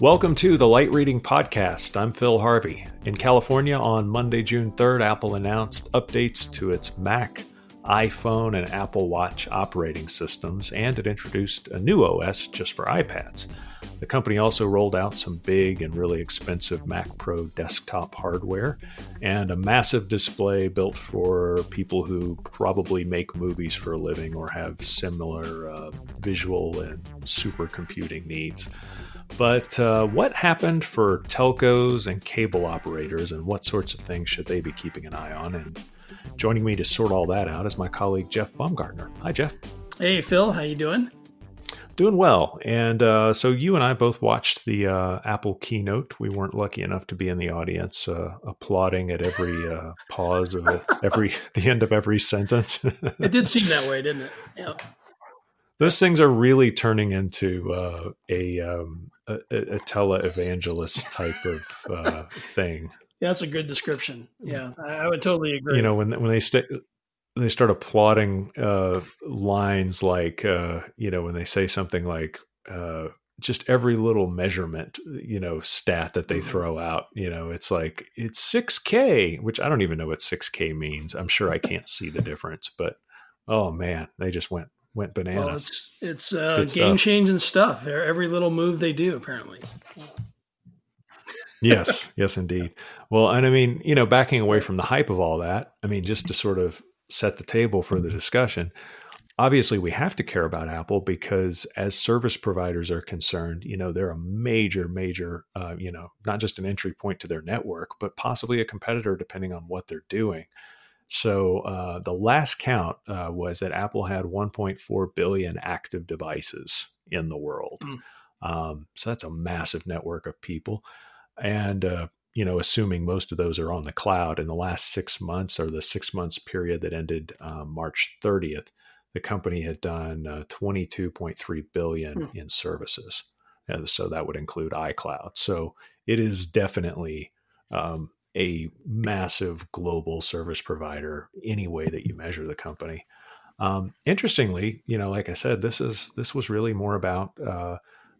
Welcome to the Light Reading Podcast. I'm Phil Harvey. In California, on Monday, June 3rd, Apple announced updates to its Mac, iPhone, and Apple Watch operating systems, and it introduced a new OS just for iPads. The company also rolled out some big and really expensive Mac Pro desktop hardware and a massive display built for people who probably make movies for a living or have similar uh, visual and supercomputing needs. But uh, what happened for telcos and cable operators, and what sorts of things should they be keeping an eye on? And joining me to sort all that out is my colleague Jeff Baumgartner. Hi, Jeff. Hey, Phil. How you doing? Doing well. And uh, so you and I both watched the uh, Apple keynote. We weren't lucky enough to be in the audience, uh, applauding at every uh, pause of every the end of every sentence. it did seem that way, didn't it? Yeah. Those things are really turning into uh, a um, a, a televangelist type of uh, thing. Yeah, that's a good description. Yeah, I, I would totally agree. You know, when when they stay they start applauding uh, lines like uh, you know when they say something like uh, just every little measurement you know stat that they mm-hmm. throw out you know it's like it's 6k which i don't even know what 6k means i'm sure i can't see the difference but oh man they just went went bananas. Well, it's it's, uh, it's game changing stuff. Every little move they do, apparently. yes, yes, indeed. Well, and I mean, you know, backing away from the hype of all that, I mean, just to sort of set the table for the discussion. Obviously, we have to care about Apple because, as service providers are concerned, you know they're a major, major, uh, you know, not just an entry point to their network, but possibly a competitor depending on what they're doing. So uh, the last count uh, was that Apple had 1.4 billion active devices in the world. Mm. Um, so that's a massive network of people, and uh, you know, assuming most of those are on the cloud. In the last six months, or the six months period that ended um, March 30th, the company had done uh, 22.3 billion mm. in services. And so that would include iCloud. So it is definitely um, a massive global service provider any way that you measure the company. Um, interestingly, you know, like I said, this is this was really more about uh,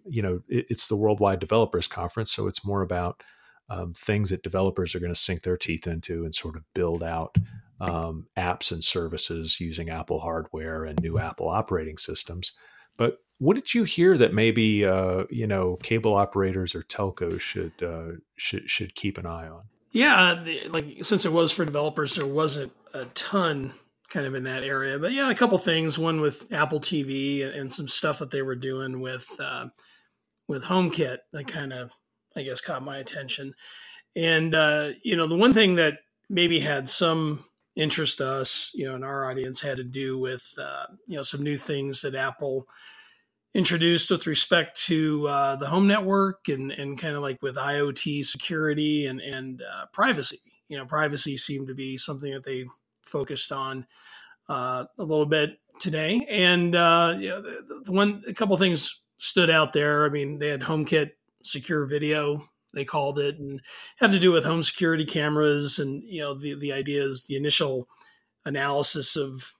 you know it, it's the Worldwide Developers Conference, so it's more about um, things that developers are going to sink their teeth into and sort of build out um, apps and services using Apple hardware and new Apple operating systems. But what did you hear that maybe uh, you know cable operators or telcos should uh, should should keep an eye on? Yeah, like since it was for developers, there wasn't a ton kind of in that area. But yeah, a couple things. One with Apple TV and, and some stuff that they were doing with uh, with HomeKit that kind of, I guess, caught my attention. And uh, you know, the one thing that maybe had some interest to us, you know, in our audience had to do with uh, you know some new things that Apple introduced with respect to uh, the home network and, and kind of like with IoT security and, and uh, privacy. You know, privacy seemed to be something that they focused on uh, a little bit today. And uh, you know, the, the, one, a couple things stood out there. I mean, they had HomeKit secure video, they called it, and had to do with home security cameras. And, you know, the, the idea is the initial analysis of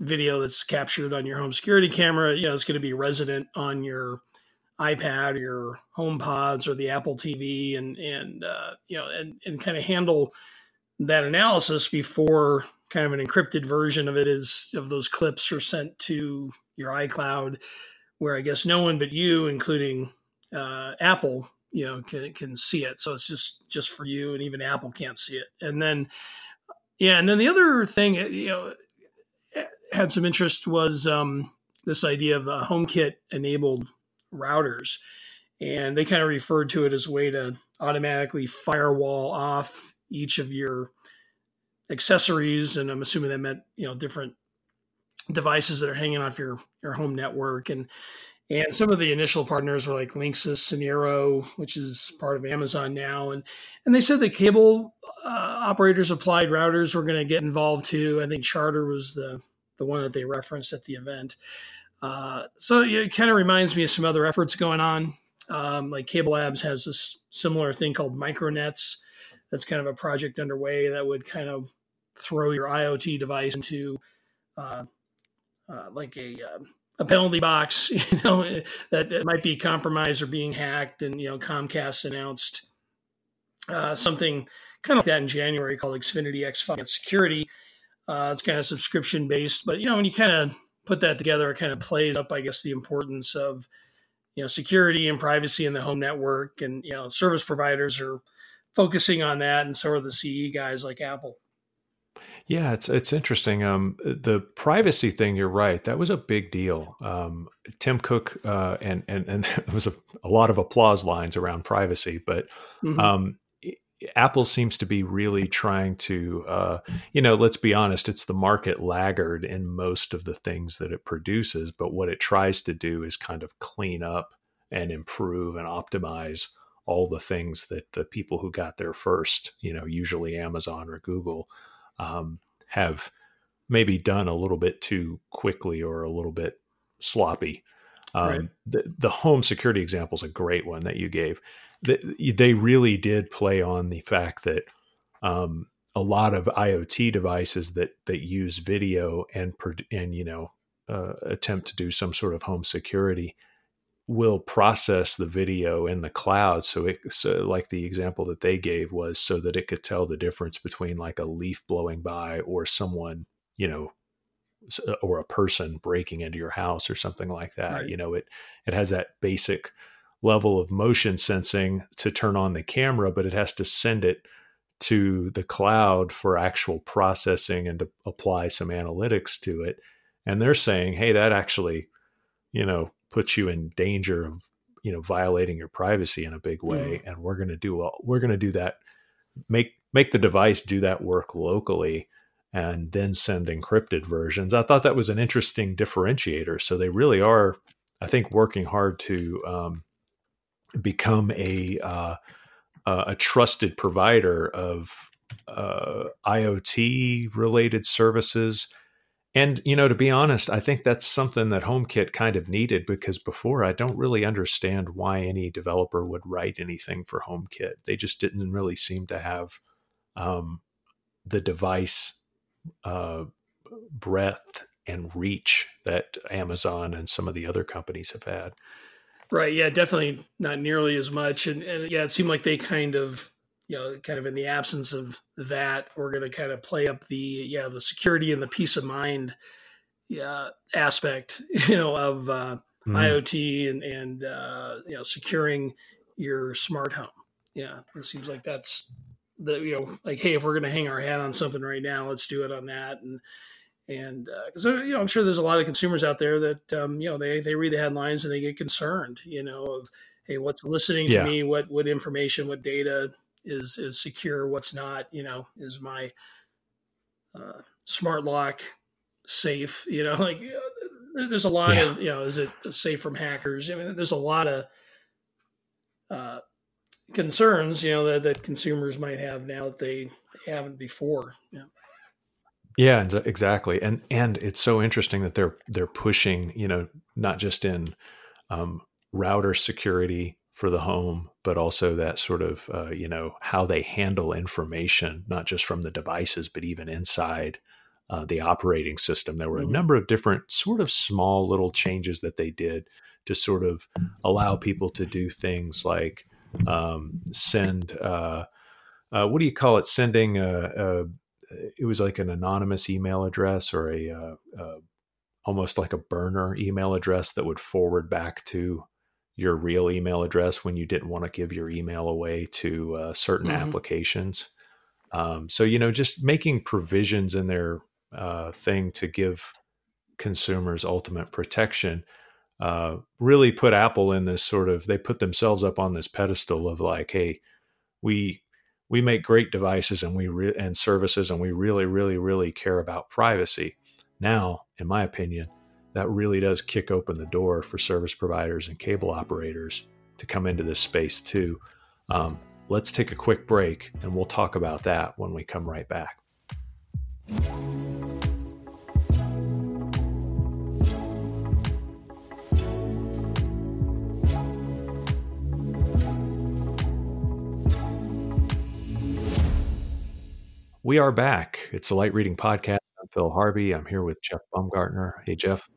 video that's captured on your home security camera, you know, it's going to be resident on your iPad or your HomePods or the Apple TV and, and, uh, you know, and, and kind of handle that analysis before kind of an encrypted version of it is of those clips are sent to your iCloud where I guess no one but you, including uh, Apple, you know, can, can see it. So it's just, just for you and even Apple can't see it. And then, yeah. And then the other thing, you know, had some interest was um, this idea of the HomeKit enabled routers. And they kind of referred to it as a way to automatically firewall off each of your accessories. And I'm assuming that meant, you know, different devices that are hanging off your, your home network. And and some of the initial partners were like Linksys Eero, which is part of Amazon now. And and they said the cable uh, operators applied routers were going to get involved too. I think Charter was the the one that they referenced at the event. Uh, so it kind of reminds me of some other efforts going on. Um, like Cable Labs has this similar thing called Micronets. That's kind of a project underway that would kind of throw your IoT device into uh, uh, like a um, a penalty box, you know, that, that, might be compromised or being hacked. And, you know, Comcast announced uh, something kind of like that in January called Xfinity xFi Security. Uh, it's kind of subscription based, but, you know, when you kind of put that together, it kind of plays up, I guess, the importance of, you know, security and privacy in the home network. And, you know, service providers are focusing on that. And so are the CE guys like Apple. Yeah, it's it's interesting. Um, the privacy thing, you're right. That was a big deal. Um, Tim Cook uh, and and and there was a, a, lot of applause lines around privacy, but mm-hmm. um, Apple seems to be really trying to, uh, you know, let's be honest, it's the market laggard in most of the things that it produces. But what it tries to do is kind of clean up and improve and optimize all the things that the people who got there first, you know, usually Amazon or Google, um, have maybe done a little bit too quickly or a little bit sloppy. Um, right. the, the home security example is a great one that you gave. The, they really did play on the fact that um, a lot of IoT devices that that use video and and you know uh, attempt to do some sort of home security will process the video in the cloud so it so like the example that they gave was so that it could tell the difference between like a leaf blowing by or someone you know uh, or a person breaking into your house or something like that right. you know it it has that basic level of motion sensing to turn on the camera but it has to send it to the cloud for actual processing and to apply some analytics to it and they're saying hey that actually you know puts you in danger of you know violating your privacy in a big way mm. and we're going to do all, we're going to do that make make the device do that work locally and then send encrypted versions i thought that was an interesting differentiator so they really are i think working hard to um, become a uh, a trusted provider of uh, iot related services and, you know, to be honest, I think that's something that HomeKit kind of needed because before I don't really understand why any developer would write anything for HomeKit. They just didn't really seem to have um, the device uh, breadth and reach that Amazon and some of the other companies have had. Right. Yeah, definitely not nearly as much. And, and yeah, it seemed like they kind of you know, kind of in the absence of that, we're going to kind of play up the yeah the security and the peace of mind yeah aspect you know of uh, mm. IoT and and uh, you know securing your smart home. Yeah, it seems like that's the you know like hey if we're going to hang our hat on something right now, let's do it on that and and because uh, you know I'm sure there's a lot of consumers out there that um, you know they they read the headlines and they get concerned you know of hey what's listening to yeah. me what what information what data is is secure, what's not. You know, is my uh, smart lock safe? You know, like there's a lot yeah. of you know, is it safe from hackers? I mean, there's a lot of uh, concerns you know that, that consumers might have now that they, they haven't before. Yeah. Yeah, exactly. And and it's so interesting that they're they're pushing, you know, not just in um, router security for the home, but also that sort of uh, you know how they handle information, not just from the devices, but even inside uh, the operating system. There were a mm-hmm. number of different sort of small little changes that they did to sort of allow people to do things like um, send uh, uh what do you call it? Sending a, a, it was like an anonymous email address or a, a uh, almost like a burner email address that would forward back to your real email address when you didn't want to give your email away to uh, certain mm-hmm. applications. Um, so you know, just making provisions in their uh, thing to give consumers ultimate protection uh, really put Apple in this sort of they put themselves up on this pedestal of like, hey, we we make great devices and we re- and services and we really really really care about privacy. Now, in my opinion, that really does kick open the door for service providers and cable operators to come into this space too. Um, let's take a quick break and we'll talk about that when we come right back. We are back. It's a light reading podcast. I'm Phil Harvey. I'm here with Jeff Baumgartner. Hey, Jeff.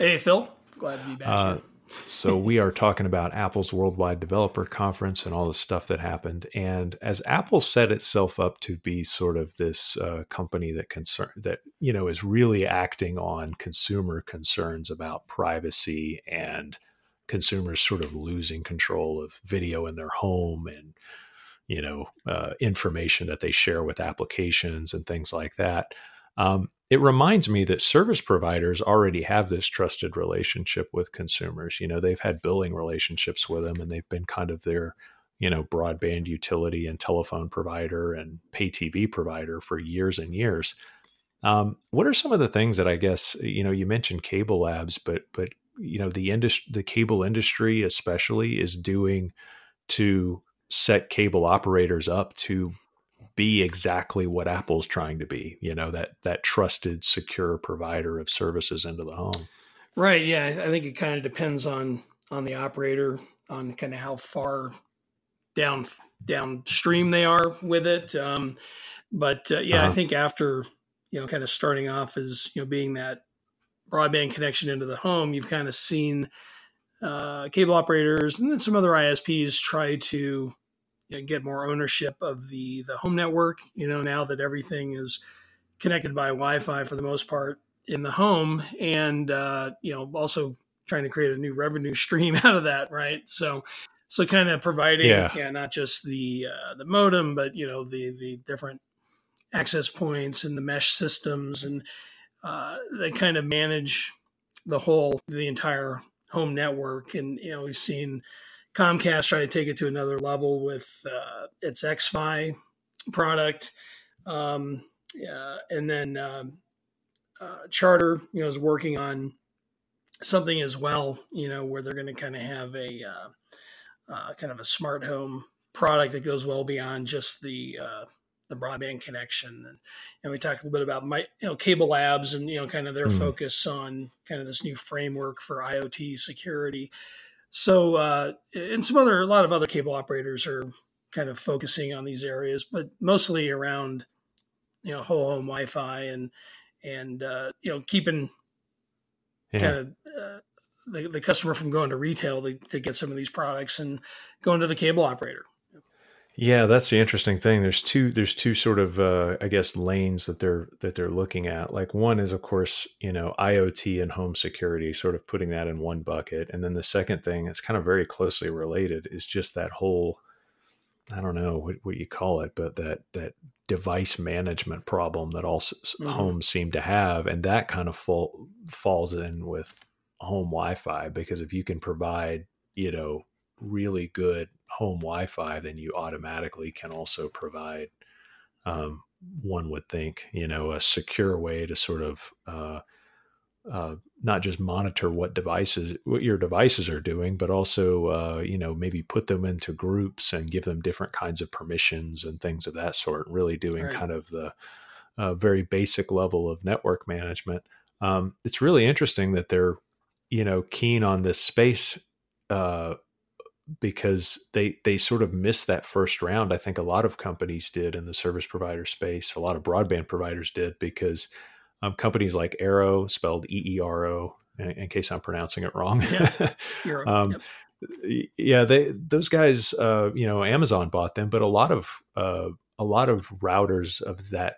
Hey, Phil. Glad to be back. Uh, so we are talking about Apple's Worldwide Developer Conference and all the stuff that happened. And as Apple set itself up to be sort of this uh, company that concern that you know is really acting on consumer concerns about privacy and consumers sort of losing control of video in their home and you know uh, information that they share with applications and things like that. Um, it reminds me that service providers already have this trusted relationship with consumers. You know, they've had billing relationships with them and they've been kind of their, you know, broadband utility and telephone provider and pay TV provider for years and years. Um, what are some of the things that I guess, you know, you mentioned cable labs, but, but, you know, the industry, the cable industry especially is doing to set cable operators up to be exactly what Apple's trying to be, you know, that that trusted, secure provider of services into the home. Right. Yeah. I think it kind of depends on on the operator, on kind of how far down downstream they are with it. Um, but uh, yeah, uh-huh. I think after you know, kind of starting off as you know, being that broadband connection into the home, you've kind of seen uh, cable operators and then some other ISPs try to you know, get more ownership of the the home network. You know, now that everything is connected by Wi-Fi for the most part in the home, and uh, you know, also trying to create a new revenue stream out of that, right? So, so kind of providing, yeah, yeah not just the uh, the modem, but you know, the the different access points and the mesh systems, and uh, they kind of manage the whole the entire home network. And you know, we've seen Comcast tried to take it to another level with uh, its XFi product. Um, yeah, and then um, uh, Charter, you know, is working on something as well, you know, where they're going to kind of have a uh, uh, kind of a smart home product that goes well beyond just the uh, the broadband connection. And, and we talked a little bit about my, you know, cable labs and, you know, kind of their mm. focus on kind of this new framework for IoT security. So, uh, and some other, a lot of other cable operators are kind of focusing on these areas, but mostly around, you know, whole home Wi-Fi and and uh, you know keeping yeah. kind of uh, the, the customer from going to retail to, to get some of these products and going to the cable operator. Yeah, that's the interesting thing. There's two there's two sort of uh, I guess lanes that they're that they're looking at. Like one is of course, you know, IoT and home security, sort of putting that in one bucket. And then the second thing is kind of very closely related is just that whole I don't know what, what you call it, but that that device management problem that all mm-hmm. homes seem to have and that kind of fall, falls in with home Wi-Fi because if you can provide, you know, really good home Wi-Fi, then you automatically can also provide, um, one would think, you know, a secure way to sort of uh, uh, not just monitor what devices, what your devices are doing, but also, uh, you know, maybe put them into groups and give them different kinds of permissions and things of that sort. Really doing right. kind of the uh, very basic level of network management. Um, it's really interesting that they're, you know, keen on this space uh, because they they sort of missed that first round. I think a lot of companies did in the service provider space. A lot of broadband providers did because um, companies like Eero, spelled E E R O, in, in, case I'm pronouncing it wrong. Yeah, um, yep. yeah they those guys, uh, you know, Amazon bought them, but a lot of uh, a lot of routers of that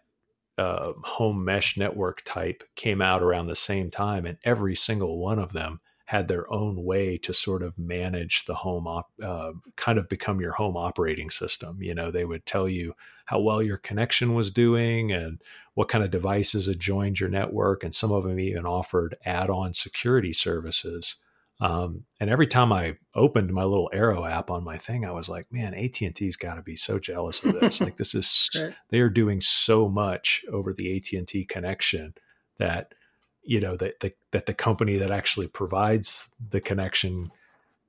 uh, home mesh network type came out around the same time, and every single one of them had their own way to sort of manage the home op, uh, kind of become your home operating system you know they would tell you how well your connection was doing and what kind of devices had joined your network and some of them even offered add-on security services um, and every time I opened my little Eero app on my thing, I was like, man, AT&T's got to be so jealous of this. like this is, right. they are doing so much over the AT&T connection that you know that the, that the company that actually provides the connection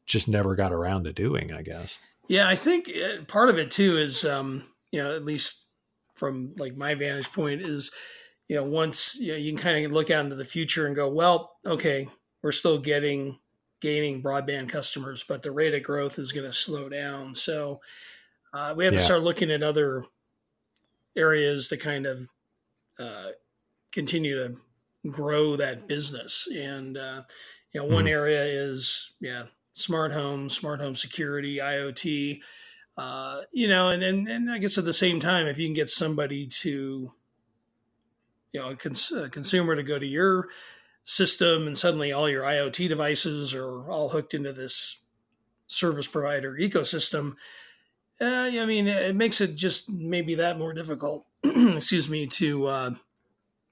just never got around to doing i guess yeah i think uh, part of it too is um you know at least from like my vantage point is you know once you, know, you can kind of look out into the future and go well okay we're still getting gaining broadband customers but the rate of growth is going to slow down so uh, we have yeah. to start looking at other areas to kind of uh, continue to grow that business. And uh, you know, one mm-hmm. area is yeah, smart home, smart home security, IoT. Uh, you know, and, and and I guess at the same time, if you can get somebody to, you know, a, cons- a consumer to go to your system and suddenly all your IoT devices are all hooked into this service provider ecosystem, uh, I mean, it makes it just maybe that more difficult. excuse me to uh,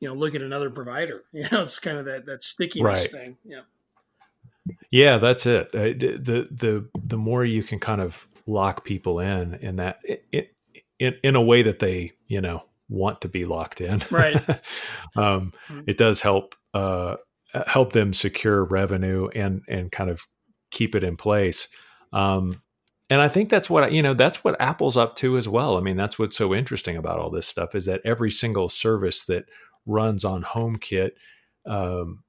you know look at another provider. You know, it's kind of that that stickiness right. thing. Yeah. Yeah, that's it. Uh, the the the more you can kind of lock people in in that it, in in a way that they you know want to be locked in, right? um, mm-hmm. It does help uh, help them secure revenue and and kind of keep it in place. Um, and I think that's what you know. That's what Apple's up to as well. I mean, that's what's so interesting about all this stuff is that every single service that runs on HomeKit um,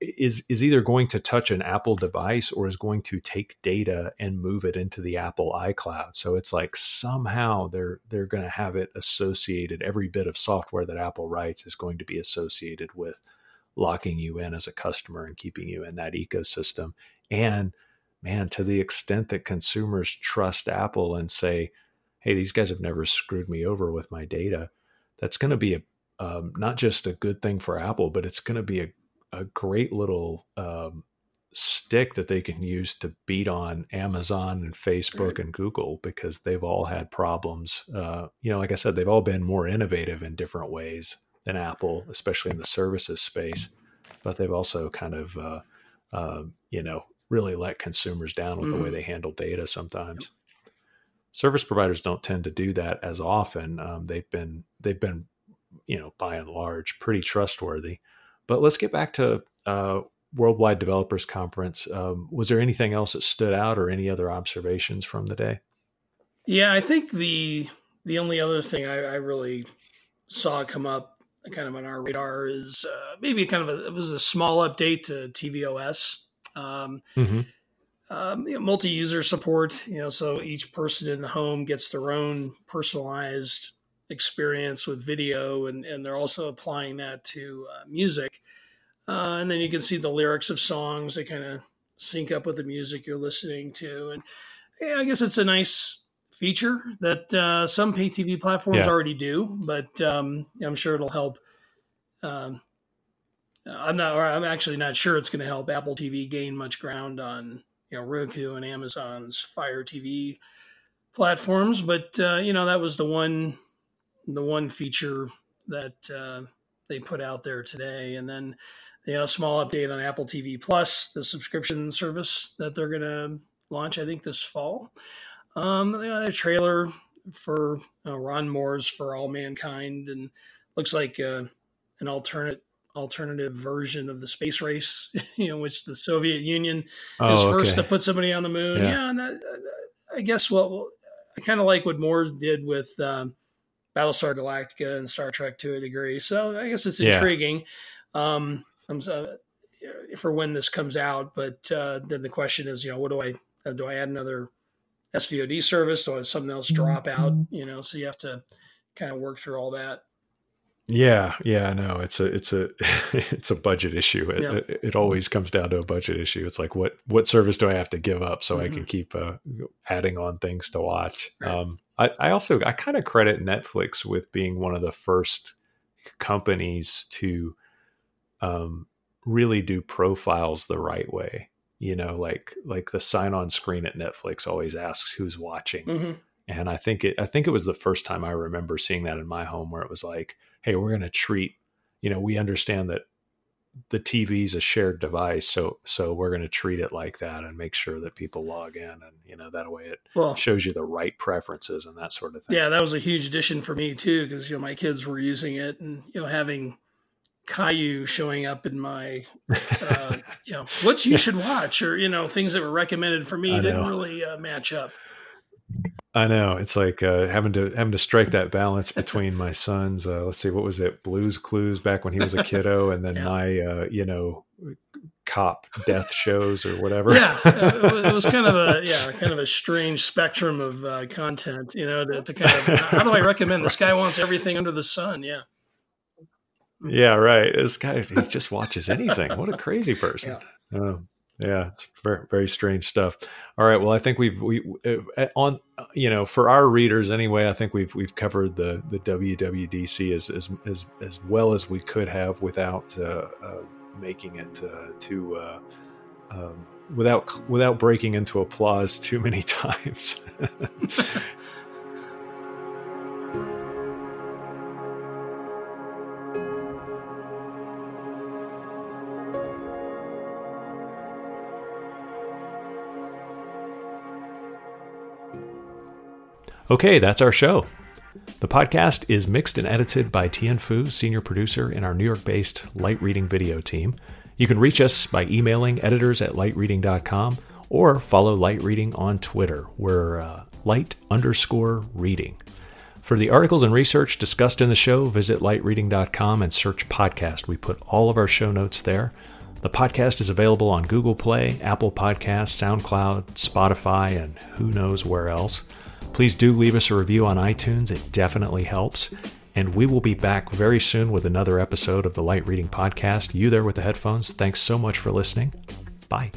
is is either going to touch an Apple device or is going to take data and move it into the Apple iCloud. So it's like somehow they're they're going to have it associated. Every bit of software that Apple writes is going to be associated with locking you in as a customer and keeping you in that ecosystem. And man, to the extent that consumers trust Apple and say, hey, these guys have never screwed me over with my data, that's going to be a um, not just a good thing for Apple, but it's going to be a, a great little um, stick that they can use to beat on Amazon and Facebook and Google because they've all had problems. Uh, you know, like I said, they've all been more innovative in different ways than Apple, especially in the services space. But they've also kind of, uh, uh, you know, really let consumers down with mm. the way mm-hmm. they handle data sometimes. Service providers don't tend to do that as often. Um, they've been they've been, you know, by and large, pretty trustworthy. But let's get back to uh, Worldwide Developers Conference. Um, was there anything else that stood out, or any other observations from the day? Yeah, I think the the only other thing I, I really saw come up kind of on our radar is uh, maybe kind of a, it was a small update to tvOS. Um, mm-hmm. um, you know, multi-user support, you know, so each person in the home gets their own personalized experience with video, and and they're also applying that to uh, music. Uh, and then you can see the lyrics of songs that kind of sync up with the music you're listening to, and yeah, I guess it's a nice feature that uh, some pay TV platforms yeah. already do, but um, I'm sure it'll help um, I'm not, or I'm actually not sure it's going to help Apple TV gain much ground on you know Roku and Amazon's Fire TV platforms, but uh, you know that was the one, the one feature that uh, they put out there today, and then you know, a small update on Apple TV Plus, the subscription service that they're going to launch, I think this fall. Um, you know, the trailer for uh, Ron Moore's For All Mankind, and looks like uh, an alternate alternative version of the space race, you know, which the Soviet Union oh, is first okay. to put somebody on the moon. Yeah, yeah and that, I guess what well, I kind of like what Moore did with um, Battlestar Galactica and Star Trek to a degree. So I guess it's intriguing. Yeah. Um, uh, for when this comes out, but uh, then the question is, you know, what do I uh, do? I add another SVOD service, or something else drop out? Mm-hmm. You know, so you have to kind of work through all that. Yeah, yeah, no, it's a it's a it's a budget issue. It, yeah. it, it, always comes down to a budget issue. It's like what what service do I have to give up so mm-hmm. I can keep uh, adding on things to watch? Right. Um, I, I also I kind of credit Netflix with being one of the first companies to um, really do profiles the right way. You know, like like the sign on screen at Netflix always asks who's watching. Mm-hmm. And I think it I think it was the first time I remember seeing that in my home where it was like hey, we're going to treat, you know, we understand that the TV is a shared device, so so we're going to treat it like that and make sure that people log in, and you know that way it well, shows you the right preferences and that sort of thing. Yeah, that was a huge addition for me too, because you know my kids were using it, and you know having Caillou showing up in my, uh, you know, what you should watch, or you know things that were recommended for me didn't really uh, match up. I know it's like uh, having to having to strike that balance between my son's. Uh, let's see, what was it? Blues Clues back when he was a kiddo, and then yeah. my uh, you know cop death shows or whatever. Yeah, it was kind of a yeah, kind of a strange spectrum of uh, content. You know, to, to, kind of how do I recommend this guy wants everything under the sun? Yeah. yeah, right. This guy he just watches anything. What a crazy person. Yeah. Um, yeah, it's very, very strange stuff. All right, well, I think we've we uh, on you know for our readers anyway. I think we've we've covered the the WWDC as as as, as well as we could have without uh, uh, making it uh, too uh, um, without without breaking into applause too many times. Okay, that's our show. The podcast is mixed and edited by Tian Fu, senior producer in our New York based Light Reading video team. You can reach us by emailing editors at lightreading.com or follow Light Reading on Twitter. We're uh, light underscore reading. For the articles and research discussed in the show, visit lightreading.com and search podcast. We put all of our show notes there. The podcast is available on Google Play, Apple Podcasts, SoundCloud, Spotify, and who knows where else. Please do leave us a review on iTunes, it definitely helps. And we will be back very soon with another episode of the Light Reading Podcast. You there with the headphones, thanks so much for listening. Bye.